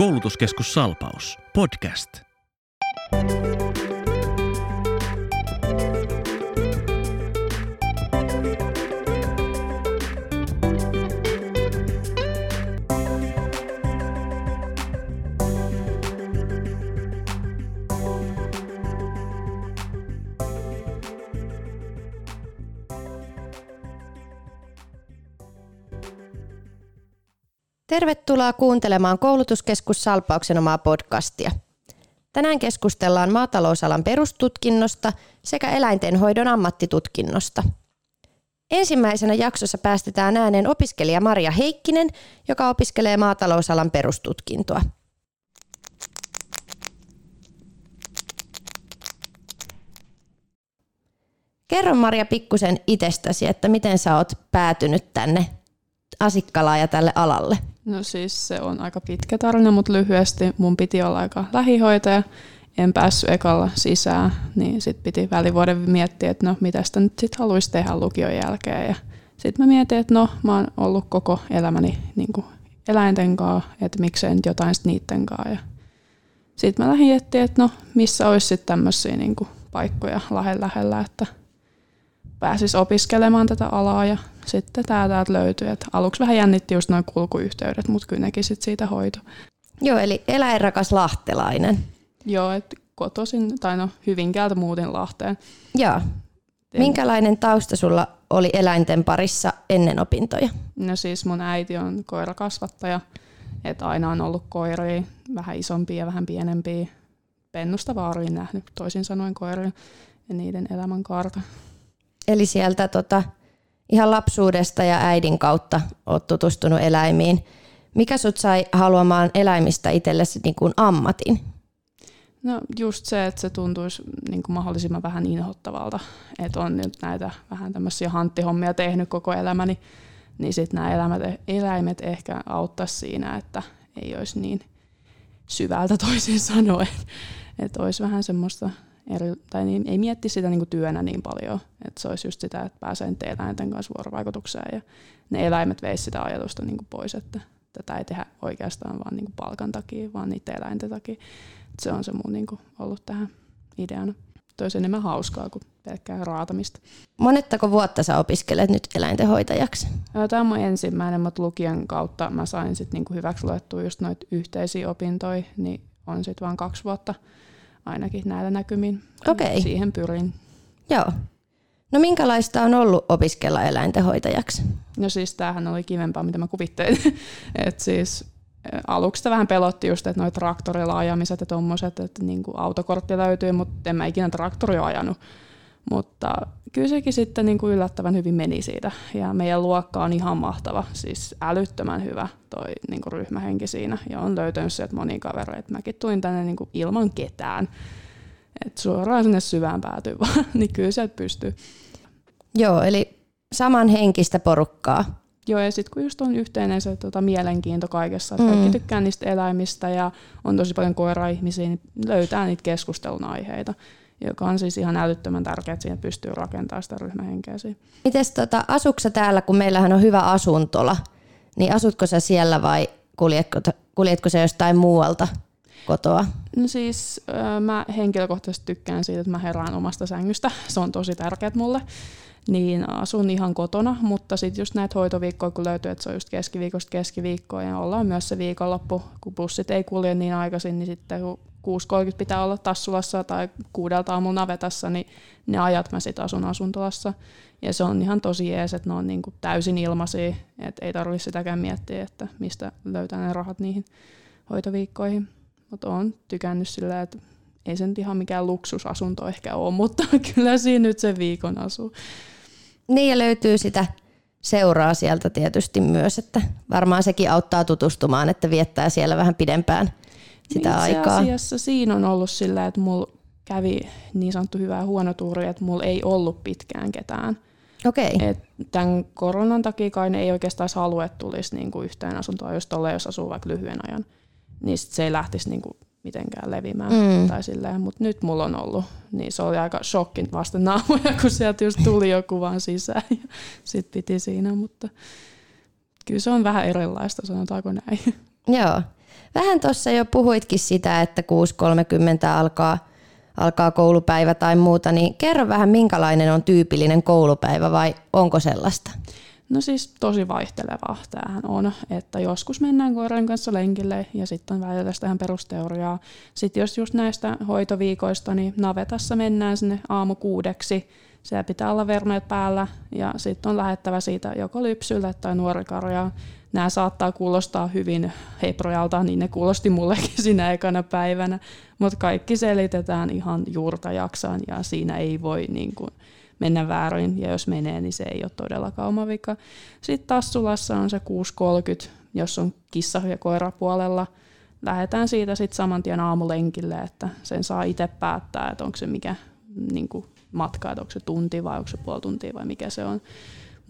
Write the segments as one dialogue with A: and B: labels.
A: Koulutuskeskus Salpaus. Podcast.
B: Tervetuloa kuuntelemaan Koulutuskeskus Salpauksen omaa podcastia. Tänään keskustellaan maatalousalan perustutkinnosta sekä eläintenhoidon ammattitutkinnosta. Ensimmäisenä jaksossa päästetään ääneen opiskelija Maria Heikkinen, joka opiskelee maatalousalan perustutkintoa. Kerro Maria pikkusen itsestäsi, että miten sä oot päätynyt tänne Asikkalaan ja tälle alalle?
C: No siis se on aika pitkä tarina, mutta lyhyesti mun piti olla aika lähihoitaja. En päässyt ekalla sisään, niin sitten piti välivuoden miettiä, että no mitä sitä nyt sitten haluaisi tehdä lukion jälkeen. Ja sitten mä mietin, että no mä oon ollut koko elämäni niin kuin eläinten kanssa, että miksei nyt jotain sitten niiden kanssa. Ja sitten mä lähdin että no missä olisi sitten tämmöisiä niin paikkoja lähellä, lähellä, että pääsis opiskelemaan tätä alaa ja sitten tämä täältä löytyi. Et aluksi vähän jännitti just noin kulkuyhteydet, mutta kyllä nekin sit siitä hoito.
B: Joo, eli eläinrakas lahtelainen.
C: Joo, että kotoisin, tai no Hyvinkäältä muutin Lahteen.
B: Joo. Minkälainen tausta sulla oli eläinten parissa ennen opintoja?
C: No siis mun äiti on koirakasvattaja, että aina on ollut koiria, vähän isompia ja vähän pienempiä. Pennusta vaariin nähnyt, toisin sanoen koiria ja niiden elämän kaarta.
B: Eli sieltä tota, ihan lapsuudesta ja äidin kautta olet tutustunut eläimiin. Mikä sut sai haluamaan eläimistä itsellesi niin kuin ammatin?
C: No just se, että se tuntuisi niin kuin mahdollisimman vähän inhottavalta, että on nyt näitä vähän tämmöisiä hanttihommia tehnyt koko elämäni, niin sitten nämä eläimet, eläimet ehkä auttaisi siinä, että ei olisi niin syvältä toisin sanoen, että olisi vähän semmoista eri, tai niin, ei mietti sitä niin kuin työnä niin paljon, että se olisi just sitä, että pääsee eläinten kanssa vuorovaikutukseen ja ne eläimet veisivät sitä ajatusta niin kuin pois, että tätä ei tehdä oikeastaan vaan niin kuin palkan takia, vaan niiden eläinten takia. Et se on se mun niin kuin ollut tähän ideana. Toisi enemmän hauskaa kuin pelkkää raatamista.
B: Monettako vuotta sä opiskelet nyt eläintenhoitajaksi?
C: Tämä on mun ensimmäinen, mutta lukion kautta mä sain sitten niinku hyväksi luettua just noita yhteisiä opintoja, niin on sitten vain kaksi vuotta ainakin näillä näkymin.
B: Okay.
C: Siihen pyrin.
B: Joo. No minkälaista on ollut opiskella eläintenhoitajaksi?
C: No siis tämähän oli kivempaa, mitä mä kuvittelin. Et siis aluksi vähän pelotti just, että noita traktorilla ajamiset ja tommoset, että niinku autokortti löytyy, mutta en mä ikinä traktoria ajanut. Mutta kyllä sekin sitten niin kuin yllättävän hyvin meni siitä. Ja meidän luokka on ihan mahtava, siis älyttömän hyvä toi niin kuin ryhmähenki siinä. Ja on löytänyt sieltä moni kavereita. Mäkin tulin tänne niin kuin ilman ketään. Et suoraan sinne syvään päätyy vaan, niin kyllä sieltä pystyy.
B: Joo, eli saman henkistä porukkaa.
C: Joo, ja sitten kun just on yhteinen se tota, mielenkiinto kaikessa, että mm. kaikki tykkää niistä eläimistä ja on tosi paljon koira-ihmisiä, niin löytää niitä keskustelun aiheita joka on siis ihan älyttömän tärkeää, että siihen pystyy rakentamaan sitä ryhmähenkeä.
B: Mites tota, asuksa täällä, kun meillähän on hyvä asuntola, niin asutko sä siellä vai kuljetko, kuljetko sä jostain muualta kotoa?
C: No siis mä henkilökohtaisesti tykkään siitä, että mä herään omasta sängystä. Se on tosi tärkeää mulle. Niin asun ihan kotona, mutta sitten just näitä hoitoviikkoja, kun löytyy, että se on just keskiviikosta keskiviikkoa ja ollaan myös se viikonloppu, kun bussit ei kulje niin aikaisin, niin sitten kun 6.30 pitää olla Tassulassa tai kuudelta aamulla navetassa, niin ne ajat mä sitten asun asuntolassa. Ja se on ihan tosi jees, että ne on niinku täysin ilmaisia, että ei tarvitse sitäkään miettiä, että mistä löytää ne rahat niihin hoitoviikkoihin. Mutta on tykännyt sillä, että ei se nyt ihan mikään luksusasunto ehkä ole, mutta kyllä siinä nyt se viikon asuu.
B: Niin ja löytyy sitä seuraa sieltä tietysti myös, että varmaan sekin auttaa tutustumaan, että viettää siellä vähän pidempään sitä
C: Itse
B: aikaa.
C: asiassa siinä on ollut sillä, että mulla kävi niin sanottu hyvä ja huono tuuri, että mulla ei ollut pitkään ketään.
B: Okei. Okay.
C: tämän koronan takia kai ne ei oikeastaan halua, että tulisi niinku yhteen asuntoon, jos tolle, jos asuu vaikka lyhyen ajan, niin sit se ei lähtisi niinku mitenkään levimään. Mm. Tai silleen, mutta nyt mulla on ollut, niin se oli aika shokkin vasta naamoja, kun sieltä just tuli joku vaan sisään ja sit piti siinä, mutta kyllä se on vähän erilaista, sanotaanko näin.
B: Joo. Vähän tuossa jo puhuitkin sitä, että 6.30 alkaa, alkaa koulupäivä tai muuta, niin kerro vähän minkälainen on tyypillinen koulupäivä vai onko sellaista?
C: No siis tosi vaihtelevaa tämähän on, että joskus mennään koiran kanssa lenkille ja sitten on välillä tähän perusteoriaa. Sitten jos just näistä hoitoviikoista, niin navetassa mennään sinne aamu kuudeksi, siellä pitää olla vermeet päällä ja sitten on lähettävä siitä joko lypsylle tai nuorikarjaa. Nämä saattaa kuulostaa hyvin heprojalta, niin ne kuulosti mullekin siinä ekana päivänä, mutta kaikki selitetään ihan juurta jaksaan ja siinä ei voi niin kuin, mennä väärin, ja jos menee, niin se ei ole todellakaan oma vika. Sitten Tassulassa on se 6.30, jos on kissa ja koira puolella. Lähdetään siitä sitten saman tien aamulenkille, että sen saa itse päättää, että onko se mikä niin kuin matka, että onko se tunti vai onko se puoli tuntia vai mikä se on.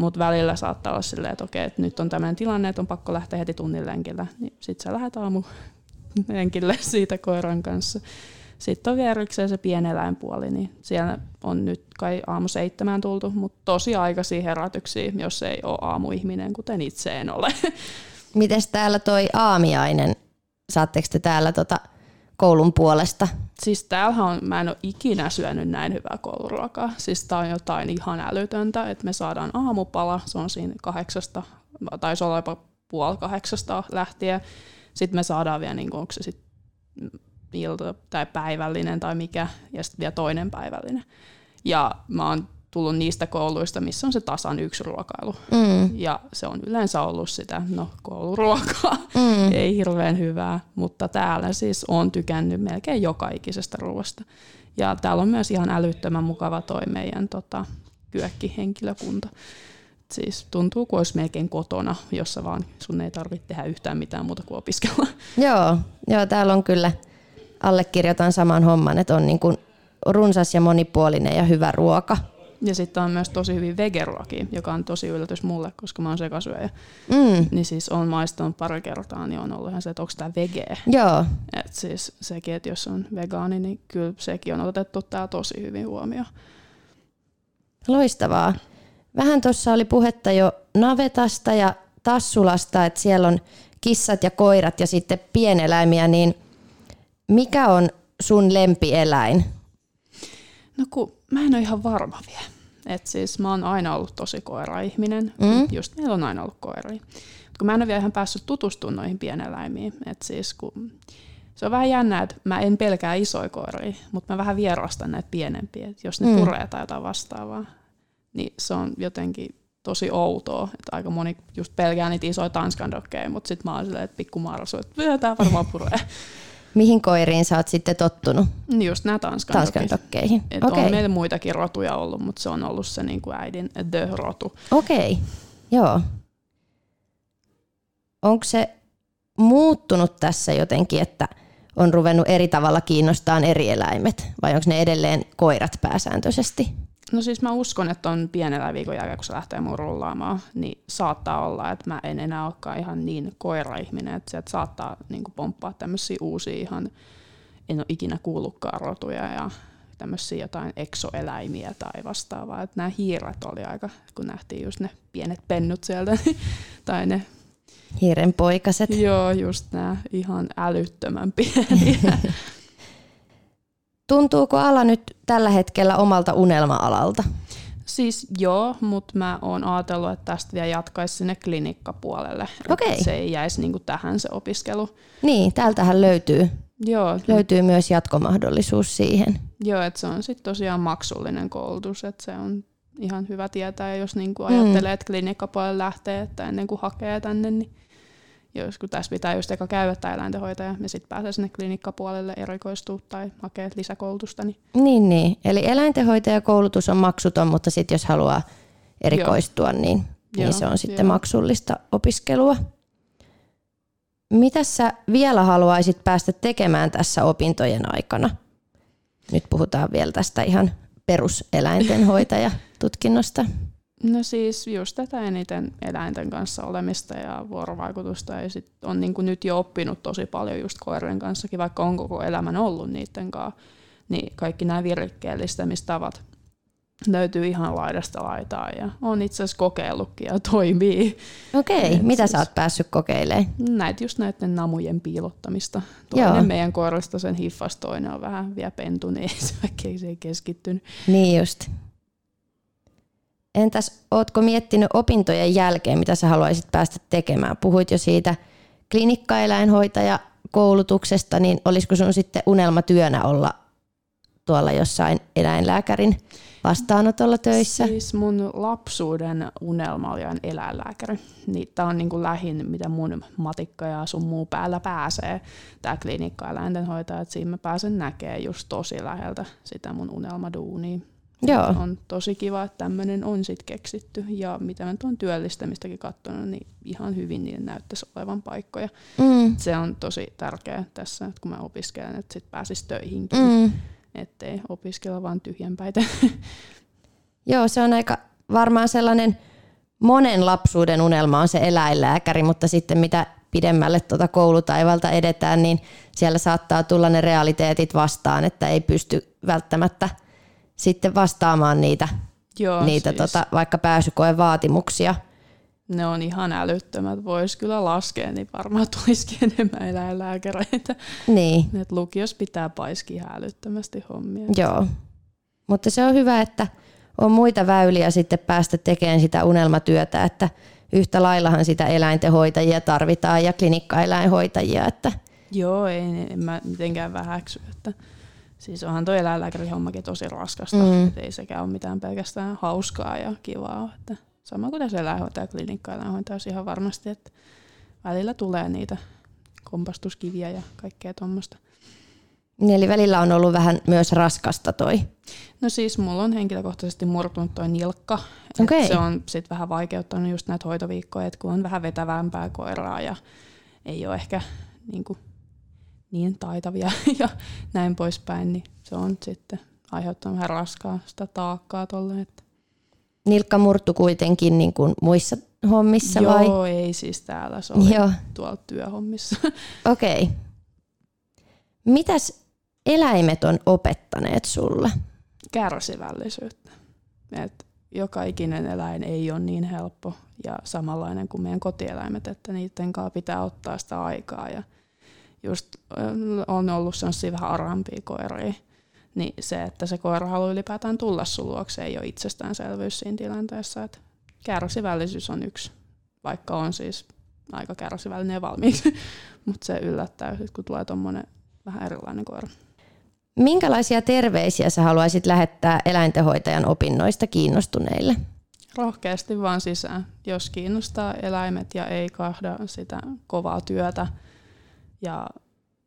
C: Mutta välillä saattaa olla silleen, että okei, että nyt on tämmöinen tilanne, että on pakko lähteä heti tunnin lenkillä. Niin sitten sä lähdet aamu lenkille siitä koiran kanssa. Sitten on vielä se pieneläinpuoli, niin siellä on nyt kai aamu seitsemään tultu, mutta tosi aikaisia herätyksiä, jos ei ole aamuihminen, kuten itse en ole.
B: Mites täällä toi aamiainen? Saatteko te täällä tota koulun puolesta?
C: Siis täällä on, mä en ole ikinä syönyt näin hyvää kouluruokaa. Siis tää on jotain ihan älytöntä, että me saadaan aamupala, se on siinä kahdeksasta, tai se on jopa puoli kahdeksasta lähtien. Sitten me saadaan vielä, niin kuin, onko se sitten ilta- tai päivällinen tai mikä, ja sitten vielä toinen päivällinen. Ja mä oon tullut niistä kouluista, missä on se tasan yksi ruokailu. Mm. Ja se on yleensä ollut sitä, no kouluruokaa, mm. ei hirveän hyvää, mutta täällä siis on tykännyt melkein joka ikisestä ruoasta. Ja täällä on myös ihan älyttömän mukava toi meidän tota, kyökkihenkilökunta. Siis tuntuu kuin olisi melkein kotona, jossa vaan sun ei tarvitse tehdä yhtään mitään muuta kuin opiskella.
B: Joo, joo täällä on kyllä allekirjoitan saman homman, että on niin kuin runsas ja monipuolinen ja hyvä ruoka.
C: Ja sitten on myös tosi hyvin vegeruokia, joka on tosi yllätys mulle, koska mä oon sekasyöjä. Mm. Niin siis on maistanut pari kertaa, niin on ollut ihan se, että onko tämä vege.
B: Joo.
C: Et siis sekin, että jos on vegaani, niin kyllä sekin on otettu tää tosi hyvin huomioon.
B: Loistavaa. Vähän tuossa oli puhetta jo navetasta ja tassulasta, että siellä on kissat ja koirat ja sitten pieneläimiä, niin – mikä on sun lempieläin?
C: No kun mä en ole ihan varma vielä. Et siis mä oon aina ollut tosi koira-ihminen. Mm. Just meillä on aina ollut koiria. Kun mä en ole vielä ihan päässyt tutustumaan noihin pieneläimiin. Et siis kun se on vähän jännä, että mä en pelkää isoja koiria, mutta mä vähän vierastan näitä pienempiä. Et jos ne mm. puree tai jotain vastaavaa, niin se on jotenkin tosi outoa. Että aika moni just pelkää niitä isoja tanskandokkeja, mutta sitten mä oon silleen, että pikku marsu, että tämä varmaan puree.
B: Mihin koiriin sä oot sitten tottunut?
C: Just nämä tanskan, tanskan tokkeihin. Okay. On meillä muitakin rotuja ollut, mutta se on ollut se niin kuin äidin the-rotu.
B: Okei, okay. joo. Onko se muuttunut tässä jotenkin, että on ruvennut eri tavalla kiinnostaa eri eläimet, vai onko ne edelleen koirat pääsääntöisesti?
C: No siis mä uskon, että on pienellä viikon jälkeen, kun se lähtee mun rullaamaan, niin saattaa olla, että mä en enää olekaan ihan niin koira-ihminen, että sieltä saattaa niin pomppaa tämmöisiä uusia ihan, en ole ikinä kuullutkaan rotuja ja tämmöisiä jotain eksoeläimiä tai vastaavaa. Että nämä hiiret oli aika, kun nähtiin just ne pienet pennut sieltä, tai ne
B: Hiiren poikaset.
C: Joo, just nämä ihan älyttömän pieniä.
B: Tuntuuko ala nyt tällä hetkellä omalta unelma-alalta?
C: Siis joo, mutta mä oon ajatellut, että tästä vielä jatkaisi sinne klinikkapuolelle.
B: Okay.
C: Se ei jäisi niinku tähän se opiskelu.
B: Niin, täältähän löytyy.
C: Joo.
B: Löytyy myös jatkomahdollisuus siihen.
C: Joo, että se on sitten tosiaan maksullinen koulutus, että se on ihan hyvä tietää, jos niinku ajattelee, mm. että klinikkapuolelle lähtee, että ennen kuin hakee tänne, niin jos kun tässä pitää just eka käydä tämä eläintenhoitaja ja sitten pääsee sinne klinikkapuolelle erikoistua tai hakea lisäkoulutusta. Niin,
B: niin, niin. eli eläintenhoitajakoulutus on maksuton, mutta sitten jos haluaa erikoistua, Joo. niin, niin Joo, se on sitten jo. maksullista opiskelua. Mitä sä vielä haluaisit päästä tekemään tässä opintojen aikana? Nyt puhutaan vielä tästä ihan peruseläintenhoitajatutkinnosta.
C: No siis just tätä eniten eläinten kanssa olemista ja vuorovaikutusta. Ja sit on niin kuin nyt jo oppinut tosi paljon just koirien kanssakin, vaikka on koko elämän ollut niiden kanssa. Niin kaikki nämä virikkeellistämistavat löytyy ihan laidasta laitaa ja on itse asiassa kokeillutkin ja toimii.
B: Okei, Et mitä siis, sä oot päässyt kokeilemaan?
C: Näitä just näiden namujen piilottamista. Toinen Joo. meidän koirasta sen hiffas, toinen on vähän vielä pentu, niin se ei keskittynyt.
B: Niin just. Entäs, ootko miettinyt opintojen jälkeen, mitä sä haluaisit päästä tekemään? Puhuit jo siitä klinikkaeläinhoitaja koulutuksesta, niin olisiko sun sitten unelmatyönä olla tuolla jossain eläinlääkärin vastaanotolla töissä?
C: Siis mun lapsuuden unelma oli eläinlääkäri. Niin tää on niinku lähin, mitä mun matikka ja sun muu päällä pääsee. Tää klinikka eläintenhoitaja, että siinä mä pääsen näkemään just tosi läheltä sitä mun unelmaduunia. Joo. On tosi kiva, että tämmöinen on sitten keksitty. Ja mitä mä tuon työllistämistäkin katsonut, niin ihan hyvin niin näyttäisi olevan paikkoja. Mm. Se on tosi tärkeää tässä, että kun mä opiskelen, että sitten pääsisi töihinkin. Mm. Ettei opiskella vaan tyhjänpäitä.
B: Joo, se on aika varmaan sellainen monen lapsuuden unelma on se eläinlääkäri, mutta sitten mitä pidemmälle tuota koulutaivalta edetään, niin siellä saattaa tulla ne realiteetit vastaan, että ei pysty välttämättä – sitten vastaamaan niitä, Joo, niitä siis. tota, vaikka pääsykoen vaatimuksia.
C: Ne on ihan älyttömät. Voisi kyllä laskea, niin varmaan tulisikin enemmän eläinlääkäreitä.
B: Niin.
C: Et lukios pitää paiskia älyttömästi hommia.
B: Joo. Mutta se on hyvä, että on muita väyliä sitten päästä tekemään sitä unelmatyötä, että yhtä laillahan sitä eläintenhoitajia tarvitaan ja klinikkaeläinhoitajia. Että
C: Joo, ei en mä mitenkään vähäksy. Että Siis onhan tuo eläinlääkärihommakin tosi raskasta, mm. että ei sekään ole mitään pelkästään hauskaa ja kivaa. Että sama kuin tässä eläinhoitaja klinikka eläinhoitaja ihan varmasti, että välillä tulee niitä kompastuskiviä ja kaikkea tuommoista.
B: Niin, eli välillä on ollut vähän myös raskasta toi.
C: No siis mulla on henkilökohtaisesti murtunut toi nilkka.
B: Okay.
C: Se on sit vähän vaikeuttanut just näitä hoitoviikkoja, että kun on vähän vetävämpää koiraa ja ei ole ehkä niin kuin niin taitavia ja näin poispäin, niin se on sitten aiheuttanut vähän raskaa sitä taakkaa tolle. Että.
B: Nilkka murtu kuitenkin niin kuin muissa hommissa
C: Joo,
B: vai?
C: Joo, ei siis täällä, se oli Joo. tuolla työhommissa.
B: Okei. Okay. Mitäs eläimet on opettaneet sulle?
C: Kärsivällisyyttä. Et joka ikinen eläin ei ole niin helppo ja samanlainen kuin meidän kotieläimet, että niiden kanssa pitää ottaa sitä aikaa ja – just on ollut sellaisia vähän arampia koiria, niin se, että se koira haluaa ylipäätään tulla sun luokse, ei ole itsestäänselvyys siinä tilanteessa. Että kärsivällisyys on yksi, vaikka on siis aika kärsivällinen ja valmiiksi, mutta se yllättää, kun tulee tuommoinen vähän erilainen koira.
B: Minkälaisia terveisiä sä haluaisit lähettää eläintenhoitajan opinnoista kiinnostuneille?
C: Rohkeasti vaan sisään. Jos kiinnostaa eläimet ja ei kahda sitä kovaa työtä, ja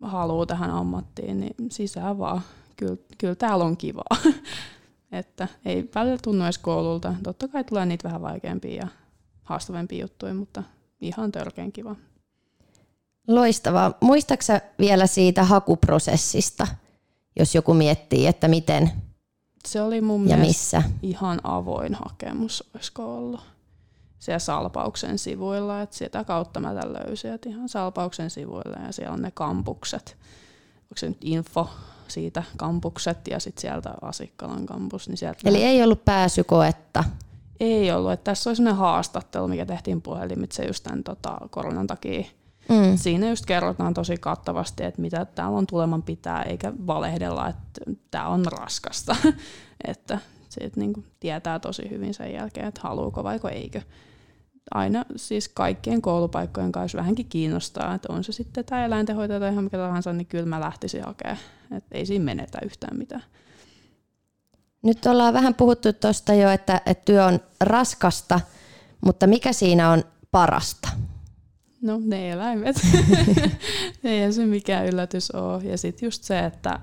C: haluaa tähän ammattiin, niin sisään vaan. Kyllä, kyllä täällä on kivaa. että ei välillä tunnu edes koululta. Totta kai tulee niitä vähän vaikeampia ja haastavempia juttuja, mutta ihan törkeän kiva.
B: Loistavaa. Muistaaksä vielä siitä hakuprosessista, jos joku miettii, että miten
C: Se oli mun ja missä? ihan avoin hakemus, olisiko ollut siellä Salpauksen sivuilla, että sitä kautta mä tämän löysin, että ihan Salpauksen sivuilla ja siellä on ne kampukset. Onko se nyt info siitä kampukset ja sitten sieltä Asikkalan kampus. Niin sieltä
B: Eli ei ollut pääsykoetta?
C: Ei ollut, että tässä oli sellainen haastattelu, mikä tehtiin puhelimitse just tämän tota, koronan takia. Mm. Siinä just kerrotaan tosi kattavasti, että mitä täällä on tuleman pitää, eikä valehdella, että tämä on raskasta. että siitä niin tietää tosi hyvin sen jälkeen, että haluuko vaiko eikö aina siis kaikkien koulupaikkojen kanssa vähänkin kiinnostaa, että on se sitten tämä eläintenhoitaja tai ihan mikä tahansa, niin kyllä mä lähtisin hakemaan. Että ei siinä menetä yhtään mitään.
B: Nyt ollaan vähän puhuttu tuosta jo, että, että työ on raskasta, mutta mikä siinä on parasta?
C: No ne eläimet. ei se mikään yllätys ole. Ja sitten just se, että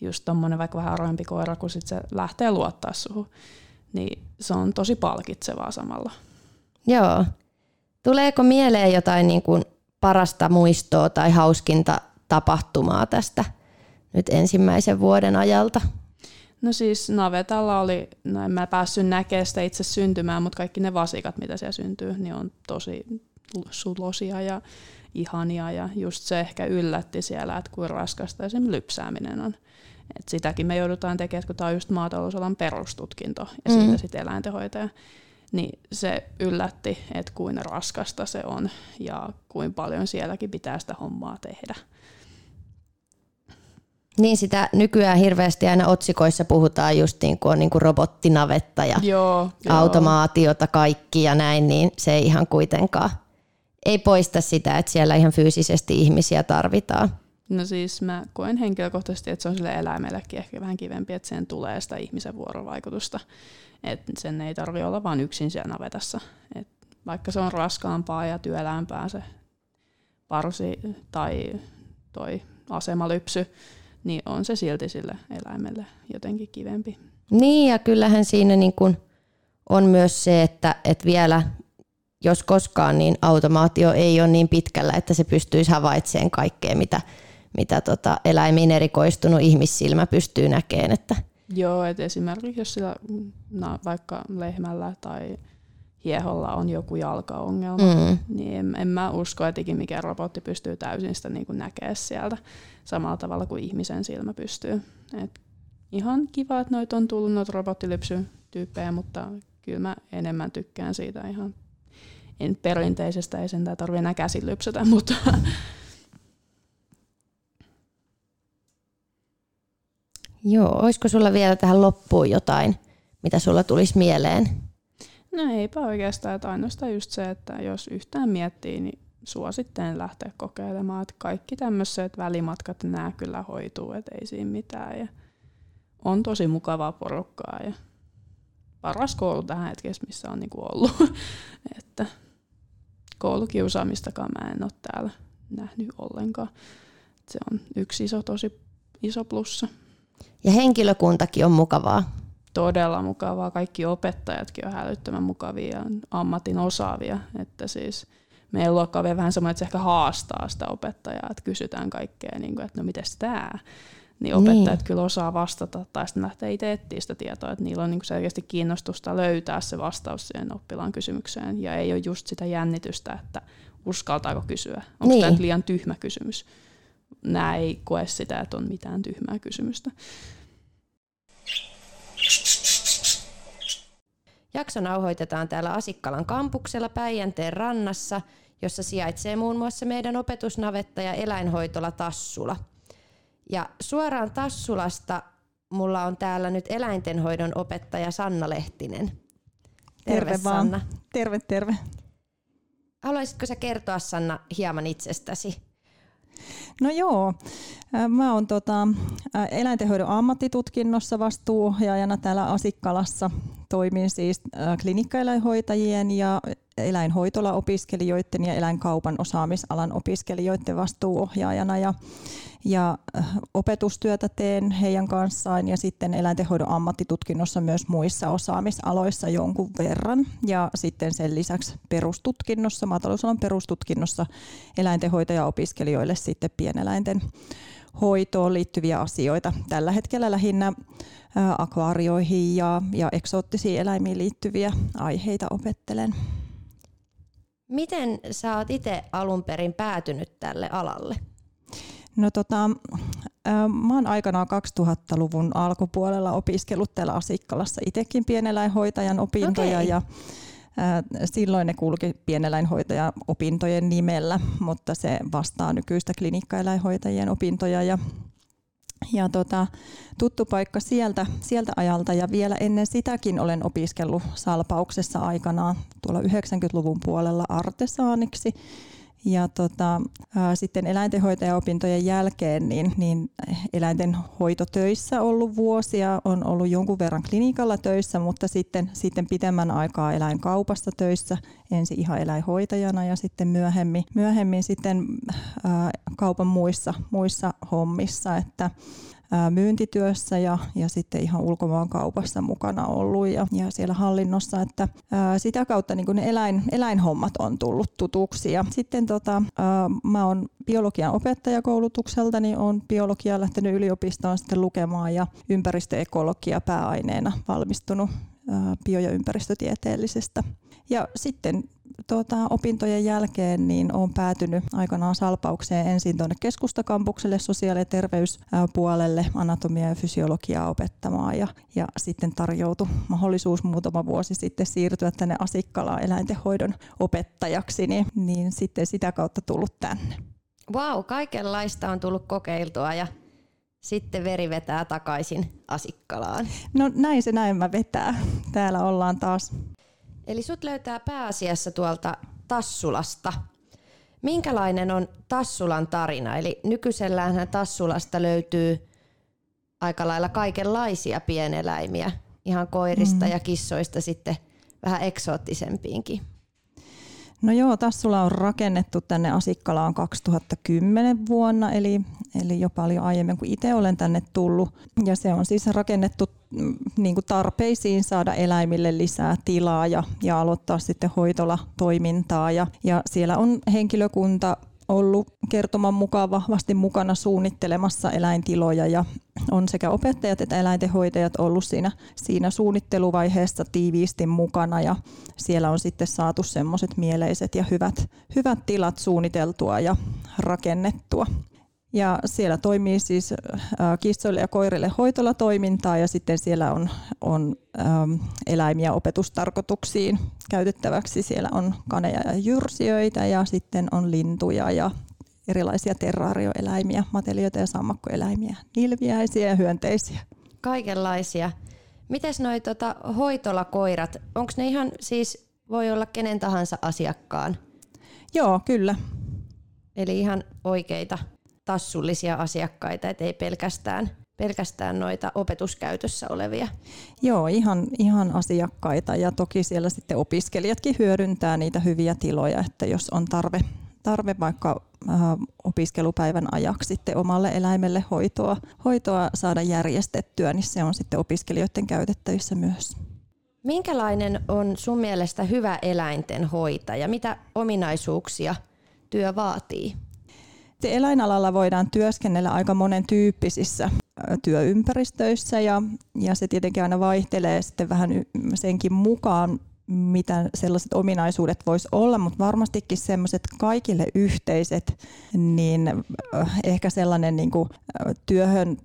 C: just tommonen vaikka vähän arvempi koira, kun sit se lähtee luottaa suhun, niin se on tosi palkitsevaa samalla.
B: Joo. Tuleeko mieleen jotain niin kuin parasta muistoa tai hauskinta tapahtumaa tästä nyt ensimmäisen vuoden ajalta?
C: No siis navetalla oli, no en mä päässyt näkemään sitä itse syntymään, mutta kaikki ne vasikat, mitä siellä syntyy, niin on tosi sulosia ja ihania ja just se ehkä yllätti siellä, että kuin raskasta esimerkiksi lypsääminen on. Et sitäkin me joudutaan tekemään, kun tämä on just maatalousalan perustutkinto ja mm. siitä sitten eläintenhoitaja. Niin se yllätti, että kuin raskasta se on ja kuin paljon sielläkin pitää sitä hommaa tehdä.
B: Niin sitä nykyään hirveästi aina otsikoissa puhutaan just niin kuin on niin kuin robottinavetta ja
C: joo,
B: automaatiota joo. kaikki ja näin, niin se ei ihan kuitenkaan ei poista sitä, että siellä ihan fyysisesti ihmisiä tarvitaan.
C: No siis mä koen henkilökohtaisesti, että se on sille eläimellekin ehkä vähän kivempi, että sen tulee sitä ihmisen vuorovaikutusta. Että sen ei tarvi olla vain yksin siellä navetassa. Et vaikka se on raskaampaa ja työlämpää se parsi tai toi asemalypsy, niin on se silti sille eläimelle jotenkin kivempi.
B: Niin ja kyllähän siinä niin kun on myös se, että, että vielä jos koskaan, niin automaatio ei ole niin pitkällä, että se pystyisi havaitsemaan kaikkea, mitä, mitä tota eläimiin erikoistunut ihmissilmä pystyy näkemään. Että.
C: Joo, että esimerkiksi jos sillä, no, vaikka lehmällä tai hieholla on joku jalkaongelma, mm. niin en, en mä usko, että mikä robotti pystyy täysin sitä niin kuin näkemään sieltä samalla tavalla kuin ihmisen silmä pystyy. Et ihan kiva, että noita on tullut noita robottilypsytyyppejä, mutta kyllä mä enemmän tykkään siitä ihan en perinteisestä, ei sentään tarvitse enää käsin lypsätä, mutta
B: Joo, olisiko sulla vielä tähän loppuun jotain, mitä sulla tulisi mieleen?
C: No eipä oikeastaan, että ainoastaan just se, että jos yhtään miettii, niin suosittelen lähteä kokeilemaan, että kaikki tämmöiset välimatkat, nämä kyllä hoituu, että ei siinä mitään ja on tosi mukavaa porukkaa ja paras koulu tähän hetkessä, missä on niinku ollut. että koulukiusaamistakaan mä en ole täällä nähnyt ollenkaan. Se on yksi iso, tosi iso plussa.
B: Ja henkilökuntakin on mukavaa.
C: Todella mukavaa. Kaikki opettajatkin on hälyttömän mukavia ja ammatin osaavia. Että siis meidän luokka on vielä vähän semmoinen, että se ehkä haastaa sitä opettajaa, että kysytään kaikkea, niin kuin, että no miten tämä? Niin opettajat niin. kyllä osaa vastata tai sitten lähtee itse etsiä sitä tietoa, että niillä on niin selkeästi kiinnostusta löytää se vastaus siihen oppilaan kysymykseen ja ei ole just sitä jännitystä, että uskaltaako kysyä. Onko niin. tämä liian tyhmä kysymys? Nämä ei koe sitä, että on mitään tyhmää kysymystä.
B: Jakso nauhoitetaan täällä Asikkalan kampuksella Päijänteen rannassa, jossa sijaitsee muun muassa meidän opetusnavetta ja eläinhoitola Tassula – ja suoraan Tassulasta mulla on täällä nyt eläintenhoidon opettaja Sanna Lehtinen.
D: Terve, terve vaan. Sanna. Terve, terve.
B: Haluaisitko sä kertoa Sanna hieman itsestäsi?
D: No joo, mä oon tota, eläintenhoidon ammattitutkinnossa vastuuohjaajana täällä Asikkalassa. Toimin siis klinikkaeläinhoitajien ja eläinhoitolaopiskelijoiden ja eläinkaupan osaamisalan opiskelijoiden vastuuohjaajana. Ja ja äh, opetustyötä teen heidän kanssaan ja sitten eläintenhoidon ammattitutkinnossa myös muissa osaamisaloissa jonkun verran. Ja sitten sen lisäksi perustutkinnossa, maatalousalan perustutkinnossa eläintenhoitaja-opiskelijoille sitten pieneläinten hoitoon liittyviä asioita. Tällä hetkellä lähinnä äh, akvaarioihin ja, ja eksoottisiin eläimiin liittyviä aiheita opettelen.
B: Miten sä oot itse alun perin päätynyt tälle alalle?
D: No tota, mä oon aikanaan 2000-luvun alkupuolella opiskellut täällä Asikkalassa itsekin pieneläinhoitajan opintoja okay. ja Silloin ne kulki pieneläinhoitajan opintojen nimellä, mutta se vastaa nykyistä klinikkaeläinhoitajien opintoja ja, ja tota, tuttu paikka sieltä, sieltä ajalta. Ja vielä ennen sitäkin olen opiskellut Salpauksessa aikanaan tuolla 90-luvun puolella artesaaniksi ja tota, ää, sitten eläintenhoitajaopintojen jälkeen niin, niin eläintenhoitotöissä ollut vuosia, on ollut jonkun verran klinikalla töissä, mutta sitten, sitten pitemmän aikaa eläinkaupassa töissä, ensin ihan eläinhoitajana ja sitten myöhemmin, myöhemmin sitten ää, kaupan muissa, muissa hommissa, että myyntityössä ja, ja sitten ihan ulkomaan kaupassa mukana ollut ja, ja siellä hallinnossa, että ää, sitä kautta niin ne eläin, eläinhommat on tullut tutuksi. Ja sitten tota, ää, mä oon biologian opettajakoulutukselta, niin olen biologiaa lähtenyt yliopistoon sitten lukemaan ja ympäristöekologia pääaineena valmistunut bio- ja ympäristötieteellisestä. Ja sitten tuota, opintojen jälkeen niin olen päätynyt aikanaan salpaukseen ensin tuonne keskustakampukselle sosiaali- ja terveyspuolelle anatomia ja fysiologiaa opettamaan ja, ja sitten tarjoutui mahdollisuus muutama vuosi sitten siirtyä tänne Asikkalaan eläintenhoidon opettajaksi, niin, niin sitten sitä kautta tullut tänne.
B: Vau, wow, kaikenlaista on tullut kokeiltua ja sitten veri vetää takaisin Asikkalaan.
D: No näin se näin mä vetää. Täällä ollaan taas.
B: Eli sut löytää pääasiassa tuolta Tassulasta. Minkälainen on Tassulan tarina? Eli nykyisellään Tassulasta löytyy aika lailla kaikenlaisia pieneläimiä, ihan koirista mm. ja kissoista sitten vähän eksoottisempiinkin.
D: No joo, Tassula on rakennettu tänne Asikkalaan 2010 vuonna, eli, eli jo paljon aiemmin kuin itse olen tänne tullut. Ja se on siis rakennettu mm, niin kuin tarpeisiin saada eläimille lisää tilaa ja, ja aloittaa sitten hoitola-toimintaa. Ja, ja siellä on henkilökunta ollut kertoman mukaan vahvasti mukana suunnittelemassa eläintiloja ja on sekä opettajat että eläintenhoitajat ollut siinä, siinä suunnitteluvaiheessa tiiviisti mukana ja siellä on sitten saatu semmoiset mieleiset ja hyvät, hyvät tilat suunniteltua ja rakennettua. Ja siellä toimii siis äh, kissoille ja koirille hoitolatoimintaa ja sitten siellä on, on ähm, eläimiä opetustarkoituksiin käytettäväksi. Siellä on kaneja ja jyrsijöitä ja sitten on lintuja ja erilaisia terraarioeläimiä, matelioita ja sammakkoeläimiä, nilviäisiä ja hyönteisiä.
B: Kaikenlaisia. Mites noi tota, hoitolakoirat, onko ne ihan siis, voi olla kenen tahansa asiakkaan?
D: Joo, kyllä.
B: Eli ihan oikeita tassullisia asiakkaita, ettei pelkästään, pelkästään noita opetuskäytössä olevia.
D: Joo, ihan, ihan asiakkaita ja toki siellä sitten opiskelijatkin hyödyntää niitä hyviä tiloja, että jos on tarve, tarve vaikka äh, opiskelupäivän ajaksi sitten omalle eläimelle hoitoa, hoitoa saada järjestettyä, niin se on sitten opiskelijoiden käytettävissä myös.
B: Minkälainen on sun mielestä hyvä eläinten hoitaja? Mitä ominaisuuksia työ vaatii?
D: Eläinalalla voidaan työskennellä aika monen tyyppisissä työympäristöissä ja, ja se tietenkin aina vaihtelee sitten vähän senkin mukaan, mitä sellaiset ominaisuudet vois olla, mutta varmastikin semmoiset kaikille yhteiset, niin ehkä sellainen niin kuin työhön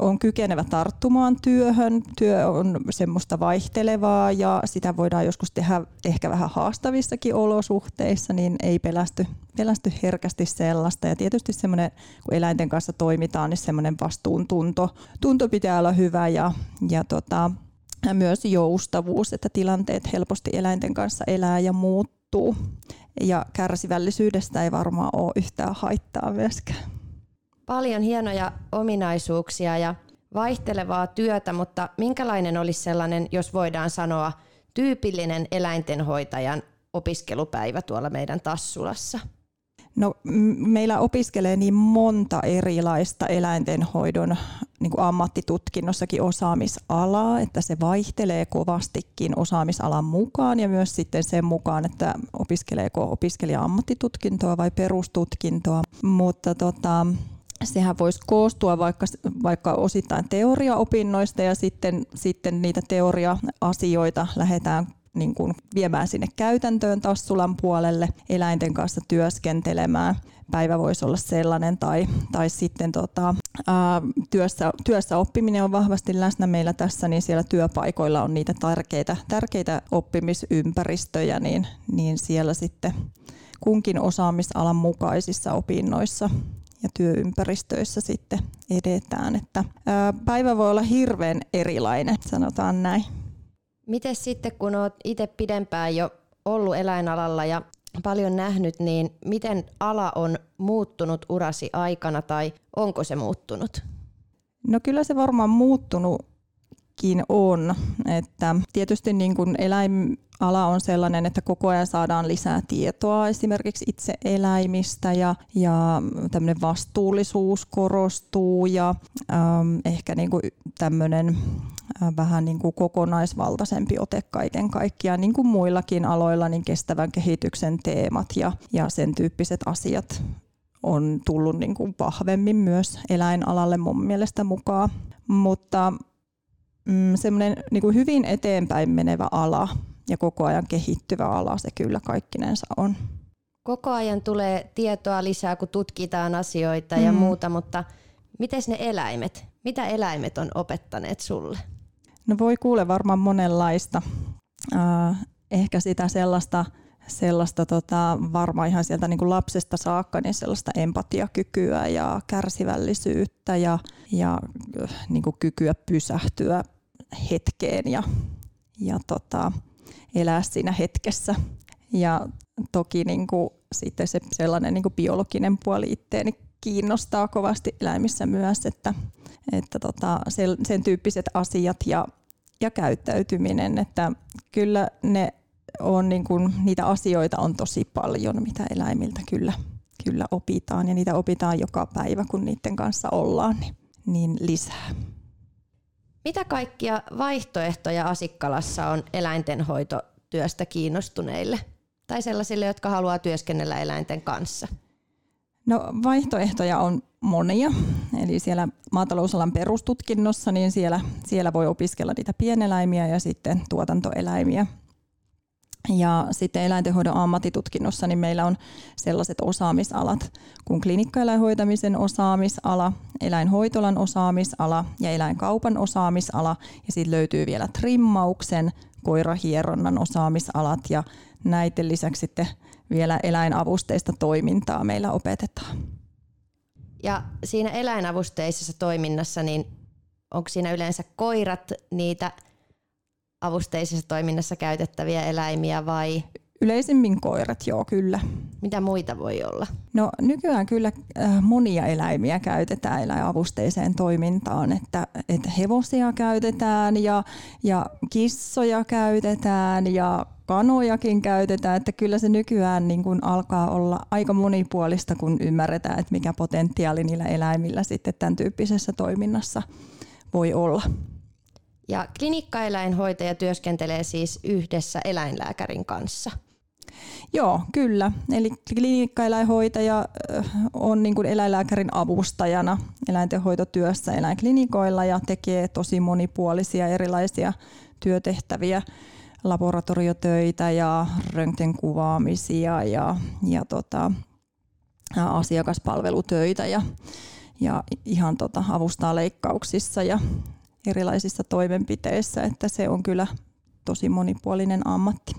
D: on kykenevä tarttumaan työhön. Työ on semmoista vaihtelevaa ja sitä voidaan joskus tehdä ehkä vähän haastavissakin olosuhteissa, niin ei pelästy, pelästy herkästi sellaista. Ja tietysti semmoinen, kun eläinten kanssa toimitaan, niin semmoinen vastuuntunto tunto pitää olla hyvä ja, ja tota, myös joustavuus, että tilanteet helposti eläinten kanssa elää ja muuttuu. Ja kärsivällisyydestä ei varmaan ole yhtään haittaa myöskään.
B: Paljon hienoja ominaisuuksia ja vaihtelevaa työtä, mutta minkälainen olisi sellainen, jos voidaan sanoa, tyypillinen eläintenhoitajan opiskelupäivä tuolla meidän Tassulassa?
D: No, meillä opiskelee niin monta erilaista eläintenhoidon niin kuin ammattitutkinnossakin osaamisalaa, että se vaihtelee kovastikin osaamisalan mukaan ja myös sitten sen mukaan, että opiskeleeko opiskelija ammattitutkintoa vai perustutkintoa. Mutta tota, sehän voisi koostua vaikka, vaikka osittain teoriaopinnoista ja sitten, sitten niitä teoria-asioita lähdetään niin kuin viemään sinne käytäntöön Tassulan puolelle, eläinten kanssa työskentelemään. Päivä voisi olla sellainen, tai, tai sitten tota, ää, työssä, työssä oppiminen on vahvasti läsnä meillä tässä, niin siellä työpaikoilla on niitä tärkeitä, tärkeitä oppimisympäristöjä, niin, niin siellä sitten kunkin osaamisalan mukaisissa opinnoissa ja työympäristöissä sitten edetään. Että, ää, päivä voi olla hirveän erilainen, sanotaan näin.
B: Miten sitten, kun olet itse pidempään jo ollut eläinalalla ja paljon nähnyt, niin miten ala on muuttunut urasi aikana tai onko se muuttunut?
D: No kyllä se varmaan muuttunutkin on. Että tietysti niin kuin eläinala on sellainen, että koko ajan saadaan lisää tietoa esimerkiksi itse eläimistä ja, ja tämmöinen vastuullisuus korostuu ja ähm, ehkä niin kuin tämmöinen vähän niin kuin kokonaisvaltaisempi ote kaiken kaikkiaan, niin kuin muillakin aloilla, niin kestävän kehityksen teemat ja, ja sen tyyppiset asiat on tullut niin kuin vahvemmin myös eläinalalle mun mielestä mukaan. Mutta mm, semmoinen niin kuin hyvin eteenpäin menevä ala, ja koko ajan kehittyvä ala se kyllä kaikkinensa on.
B: Koko ajan tulee tietoa lisää, kun tutkitaan asioita ja mm. muuta, mutta miten ne eläimet? Mitä eläimet on opettaneet sulle?
D: No voi kuule varmaan monenlaista. Äh, ehkä sitä sellaista, sellaista tota, varmaan ihan sieltä niin kuin lapsesta saakka, niin sellaista empatiakykyä ja kärsivällisyyttä ja, ja niin kuin kykyä pysähtyä hetkeen ja, ja tota, elää siinä hetkessä. Ja toki niin kuin, sitten se sellainen niin kuin biologinen puoli itteeni kiinnostaa kovasti eläimissä myös, että, että tota, sen, sen tyyppiset asiat ja, ja käyttäytyminen, että kyllä ne on niin kuin, niitä asioita on tosi paljon, mitä eläimiltä kyllä, kyllä opitaan ja niitä opitaan joka päivä, kun niiden kanssa ollaan, niin, niin lisää.
B: Mitä kaikkia vaihtoehtoja Asikkalassa on eläintenhoitotyöstä kiinnostuneille tai sellaisille, jotka haluaa työskennellä eläinten kanssa?
D: No vaihtoehtoja on monia. Eli siellä maatalousalan perustutkinnossa, niin siellä, siellä voi opiskella niitä pieneläimiä ja sitten tuotantoeläimiä. Ja sitten eläintenhoidon ammattitutkinnossa niin meillä on sellaiset osaamisalat kuin klinikkaeläinhoitamisen osaamisala, eläinhoitolan osaamisala ja eläinkaupan osaamisala. Ja sitten löytyy vielä trimmauksen, koirahieronnan osaamisalat ja näiden lisäksi sitten vielä eläinavusteista toimintaa meillä opetetaan.
B: Ja siinä eläinavusteisessa toiminnassa, niin onko siinä yleensä koirat niitä avusteisessa toiminnassa käytettäviä eläimiä vai?
D: Yleisimmin koirat, joo kyllä.
B: Mitä muita voi olla?
D: No nykyään kyllä äh, monia eläimiä käytetään eläinavusteiseen toimintaan, että, että hevosia käytetään ja, ja kissoja käytetään ja kanojakin käytetään, että kyllä se nykyään niin kuin alkaa olla aika monipuolista, kun ymmärretään, että mikä potentiaali niillä eläimillä sitten tämän tyyppisessä toiminnassa voi olla.
B: Ja klinikkaeläinhoitaja työskentelee siis yhdessä eläinlääkärin kanssa.
D: Joo, kyllä. Eli klinikkaeläinhoitaja on niin kuin eläinlääkärin avustajana eläintenhoitotyössä eläinklinikoilla ja tekee tosi monipuolisia erilaisia työtehtäviä, laboratoriotöitä ja röntgenkuvaamisia ja, ja tota, asiakaspalvelutöitä ja, ja ihan tota, avustaa leikkauksissa ja erilaisissa toimenpiteissä, että se on kyllä tosi monipuolinen ammatti.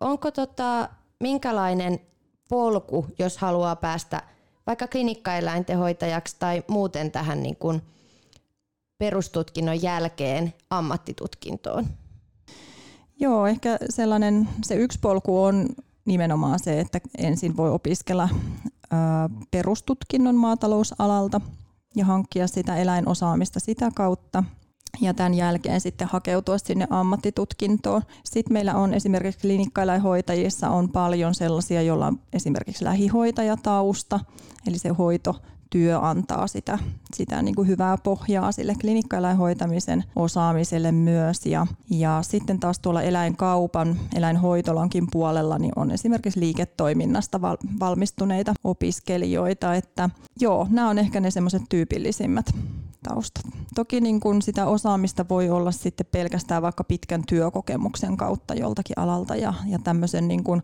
B: Onko tota, minkälainen polku, jos haluaa päästä vaikka klinikkaeläintehoitajaksi tai muuten tähän niin kuin perustutkinnon jälkeen ammattitutkintoon?
D: Joo, ehkä sellainen, se yksi polku on nimenomaan se, että ensin voi opiskella perustutkinnon maatalousalalta ja hankkia sitä eläinosaamista sitä kautta ja tämän jälkeen sitten hakeutua sinne ammattitutkintoon. Sitten meillä on esimerkiksi klinikkaeläinhoitajissa on paljon sellaisia, joilla on esimerkiksi lähihoitajatausta, eli se hoito työ antaa sitä, sitä niin kuin hyvää pohjaa sille klinikkaeläinhoitamisen osaamiselle myös. Ja, ja sitten taas tuolla eläinkaupan, eläinhoitolankin puolella niin on esimerkiksi liiketoiminnasta val, valmistuneita opiskelijoita. Että joo, nämä on ehkä ne semmoiset tyypillisimmät taustat. Toki niin kun sitä osaamista voi olla sitten pelkästään vaikka pitkän työkokemuksen kautta joltakin alalta ja, ja tämmöisen niin kun,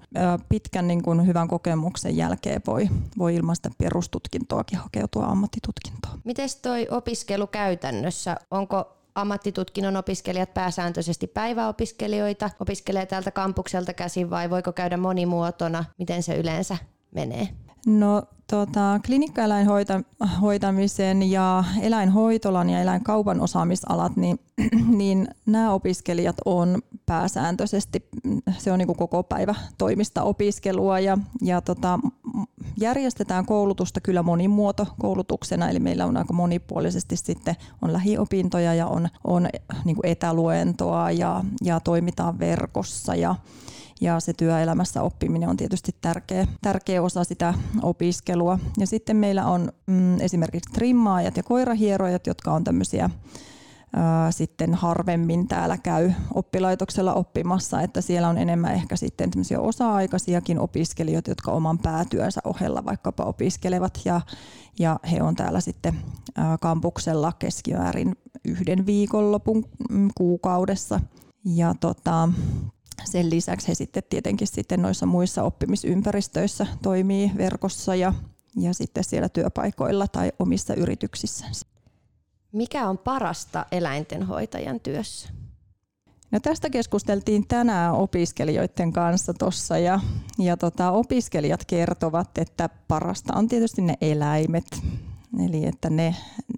D: pitkän niin kun hyvän kokemuksen jälkeen voi, voi ilman sitä perustutkintoakin hakeutua ammattitutkintoon.
B: Miten toi opiskelu käytännössä? Onko ammattitutkinnon opiskelijat pääsääntöisesti päiväopiskelijoita, opiskelee täältä kampukselta käsin vai voiko käydä monimuotona? Miten se yleensä menee?
D: No tota, klinikkaeläinhoitamisen ja eläinhoitolan ja eläinkaupan osaamisalat, niin, niin nämä opiskelijat on pääsääntöisesti, se on niin koko päivä toimista opiskelua ja, ja tota, järjestetään koulutusta kyllä monimuoto koulutuksena, eli meillä on aika monipuolisesti sitten on lähiopintoja ja on, on niin etäluentoa ja, ja toimitaan verkossa ja, ja se työelämässä oppiminen on tietysti tärkeä, tärkeä osa sitä opiskelua. Ja sitten meillä on mm, esimerkiksi trimmaajat ja koirahierojat, jotka on tämmöisiä sitten harvemmin täällä käy oppilaitoksella oppimassa, että siellä on enemmän ehkä sitten osa-aikaisiakin opiskelijoita, jotka oman päätyönsä ohella vaikkapa opiskelevat ja, ja he on täällä sitten kampuksella keskimäärin yhden viikonlopun mm, kuukaudessa. Ja tota, sen lisäksi he sitten tietenkin sitten noissa muissa oppimisympäristöissä toimii verkossa ja, ja sitten siellä työpaikoilla tai omissa yrityksissä.
B: Mikä on parasta eläintenhoitajan työssä?
D: No tästä keskusteltiin tänään opiskelijoiden kanssa tuossa ja, ja tota, opiskelijat kertovat, että parasta on tietysti ne eläimet. Eli että ne,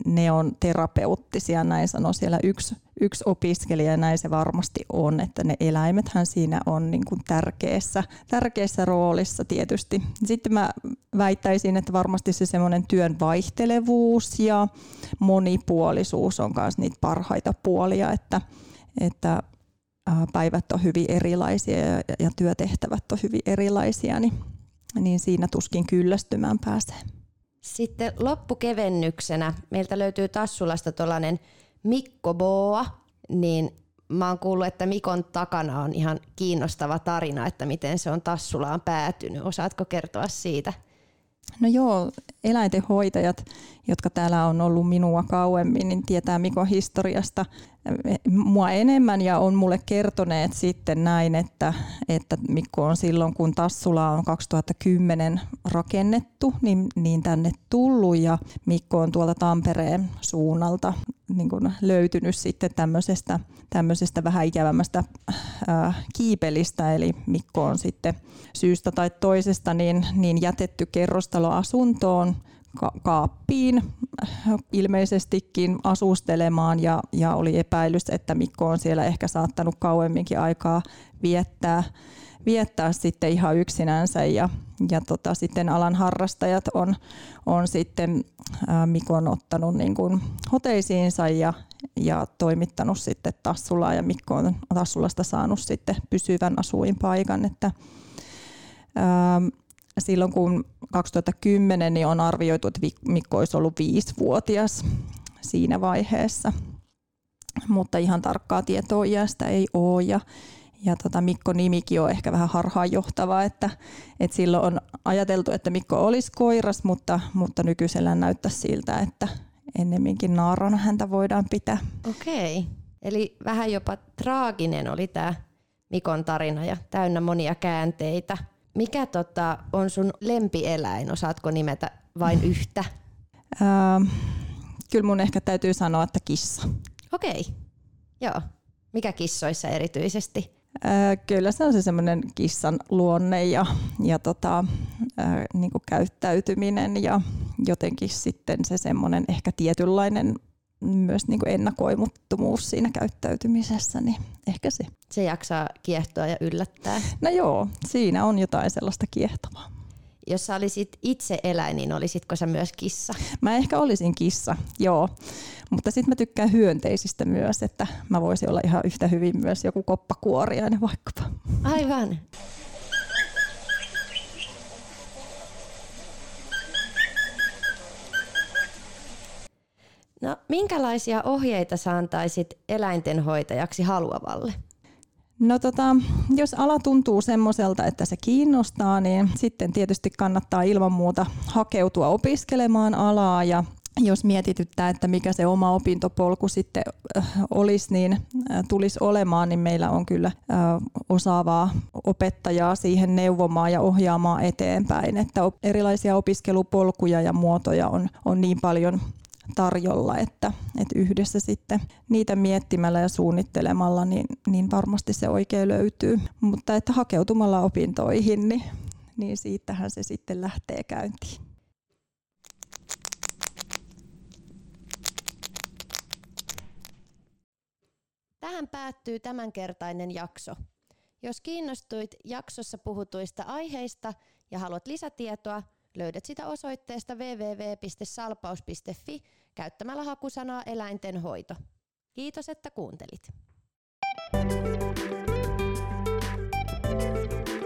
D: ne on terapeuttisia, näin sanoi siellä yksi, yksi opiskelija, ja näin se varmasti on, että ne eläimethän siinä on niin kuin tärkeässä, tärkeässä roolissa tietysti. Sitten mä väittäisin, että varmasti se semmoinen työn vaihtelevuus ja monipuolisuus on myös niitä parhaita puolia, että, että päivät on hyvin erilaisia ja, ja työtehtävät on hyvin erilaisia, niin, niin siinä tuskin kyllästymään pääsee.
B: Sitten loppukevennyksenä meiltä löytyy Tassulasta tuollainen Mikko Boa, niin mä oon kuullut, että Mikon takana on ihan kiinnostava tarina, että miten se on Tassulaan päätynyt. Osaatko kertoa siitä?
D: No joo, eläintenhoitajat, jotka täällä on ollut minua kauemmin, niin tietää Mikon historiasta. Mua enemmän ja on mulle kertoneet sitten näin, että, että Mikko on silloin, kun Tassula on 2010 rakennettu, niin, niin tänne tullut ja Mikko on tuolta Tampereen suunnalta niin kuin löytynyt sitten tämmöisestä, tämmöisestä vähän ikävämmästä äh, kiipelistä, eli Mikko on sitten syystä tai toisesta niin, niin jätetty kerrostaloasuntoon kaappiin ilmeisestikin asustelemaan ja, ja oli epäilys, että Mikko on siellä ehkä saattanut kauemminkin aikaa viettää, viettää sitten ihan yksinänsä ja, ja tota, sitten alan harrastajat on, on sitten ää, Mikon ottanut niin kuin hoteisiinsa ja, ja toimittanut sitten Tassulaa ja Mikko on Tassulasta saanut sitten pysyvän asuinpaikan, että ää, silloin kun 2010 niin on arvioitu, että Mikko olisi ollut viisivuotias siinä vaiheessa. Mutta ihan tarkkaa tietoa iästä ei ole. Ja, ja tota Mikko nimikin on ehkä vähän harhaanjohtava, että, että silloin on ajateltu, että Mikko olisi koiras, mutta, mutta nykyisellä näyttää siltä, että ennemminkin naarana häntä voidaan pitää.
B: Okei, eli vähän jopa traaginen oli tämä Mikon tarina ja täynnä monia käänteitä. Mikä tota, on sun lempieläin? Osaatko nimetä vain yhtä?
D: Ähm, kyllä mun ehkä täytyy sanoa, että kissa.
B: Okei, joo. Mikä kissoissa erityisesti?
D: Äh, kyllä se on se semmoinen kissan luonne ja, ja tota, äh, niin käyttäytyminen ja jotenkin sitten se semmoinen ehkä tietynlainen myös niin kuin ennakoimattomuus siinä käyttäytymisessä, niin ehkä se.
B: Se jaksaa kiehtoa ja yllättää.
D: No joo, siinä on jotain sellaista kiehtovaa.
B: Jos sä olisit itse eläin, niin olisitko sä myös kissa?
D: Mä ehkä olisin kissa, joo. Mutta sitten mä tykkään hyönteisistä myös, että mä voisin olla ihan yhtä hyvin myös joku koppakuoriainen vaikkapa.
B: Aivan. No, minkälaisia ohjeita sä antaisit eläintenhoitajaksi haluavalle?
D: No tota, jos ala tuntuu semmoiselta, että se kiinnostaa, niin sitten tietysti kannattaa ilman muuta hakeutua opiskelemaan alaa. Ja jos mietityttää, että mikä se oma opintopolku sitten äh, olisi, niin äh, tulisi olemaan, niin meillä on kyllä äh, osaavaa opettajaa siihen neuvomaan ja ohjaamaan eteenpäin, että erilaisia opiskelupolkuja ja muotoja on, on niin paljon tarjolla, että, että yhdessä sitten niitä miettimällä ja suunnittelemalla, niin, niin varmasti se oikein löytyy. Mutta että hakeutumalla opintoihin, niin, niin siitähän se sitten lähtee käyntiin.
B: Tähän päättyy tämänkertainen jakso. Jos kiinnostuit jaksossa puhutuista aiheista ja haluat lisätietoa, Löydät sitä osoitteesta www.salpaus.fi käyttämällä hakusanaa eläintenhoito. Kiitos, että kuuntelit. Thank you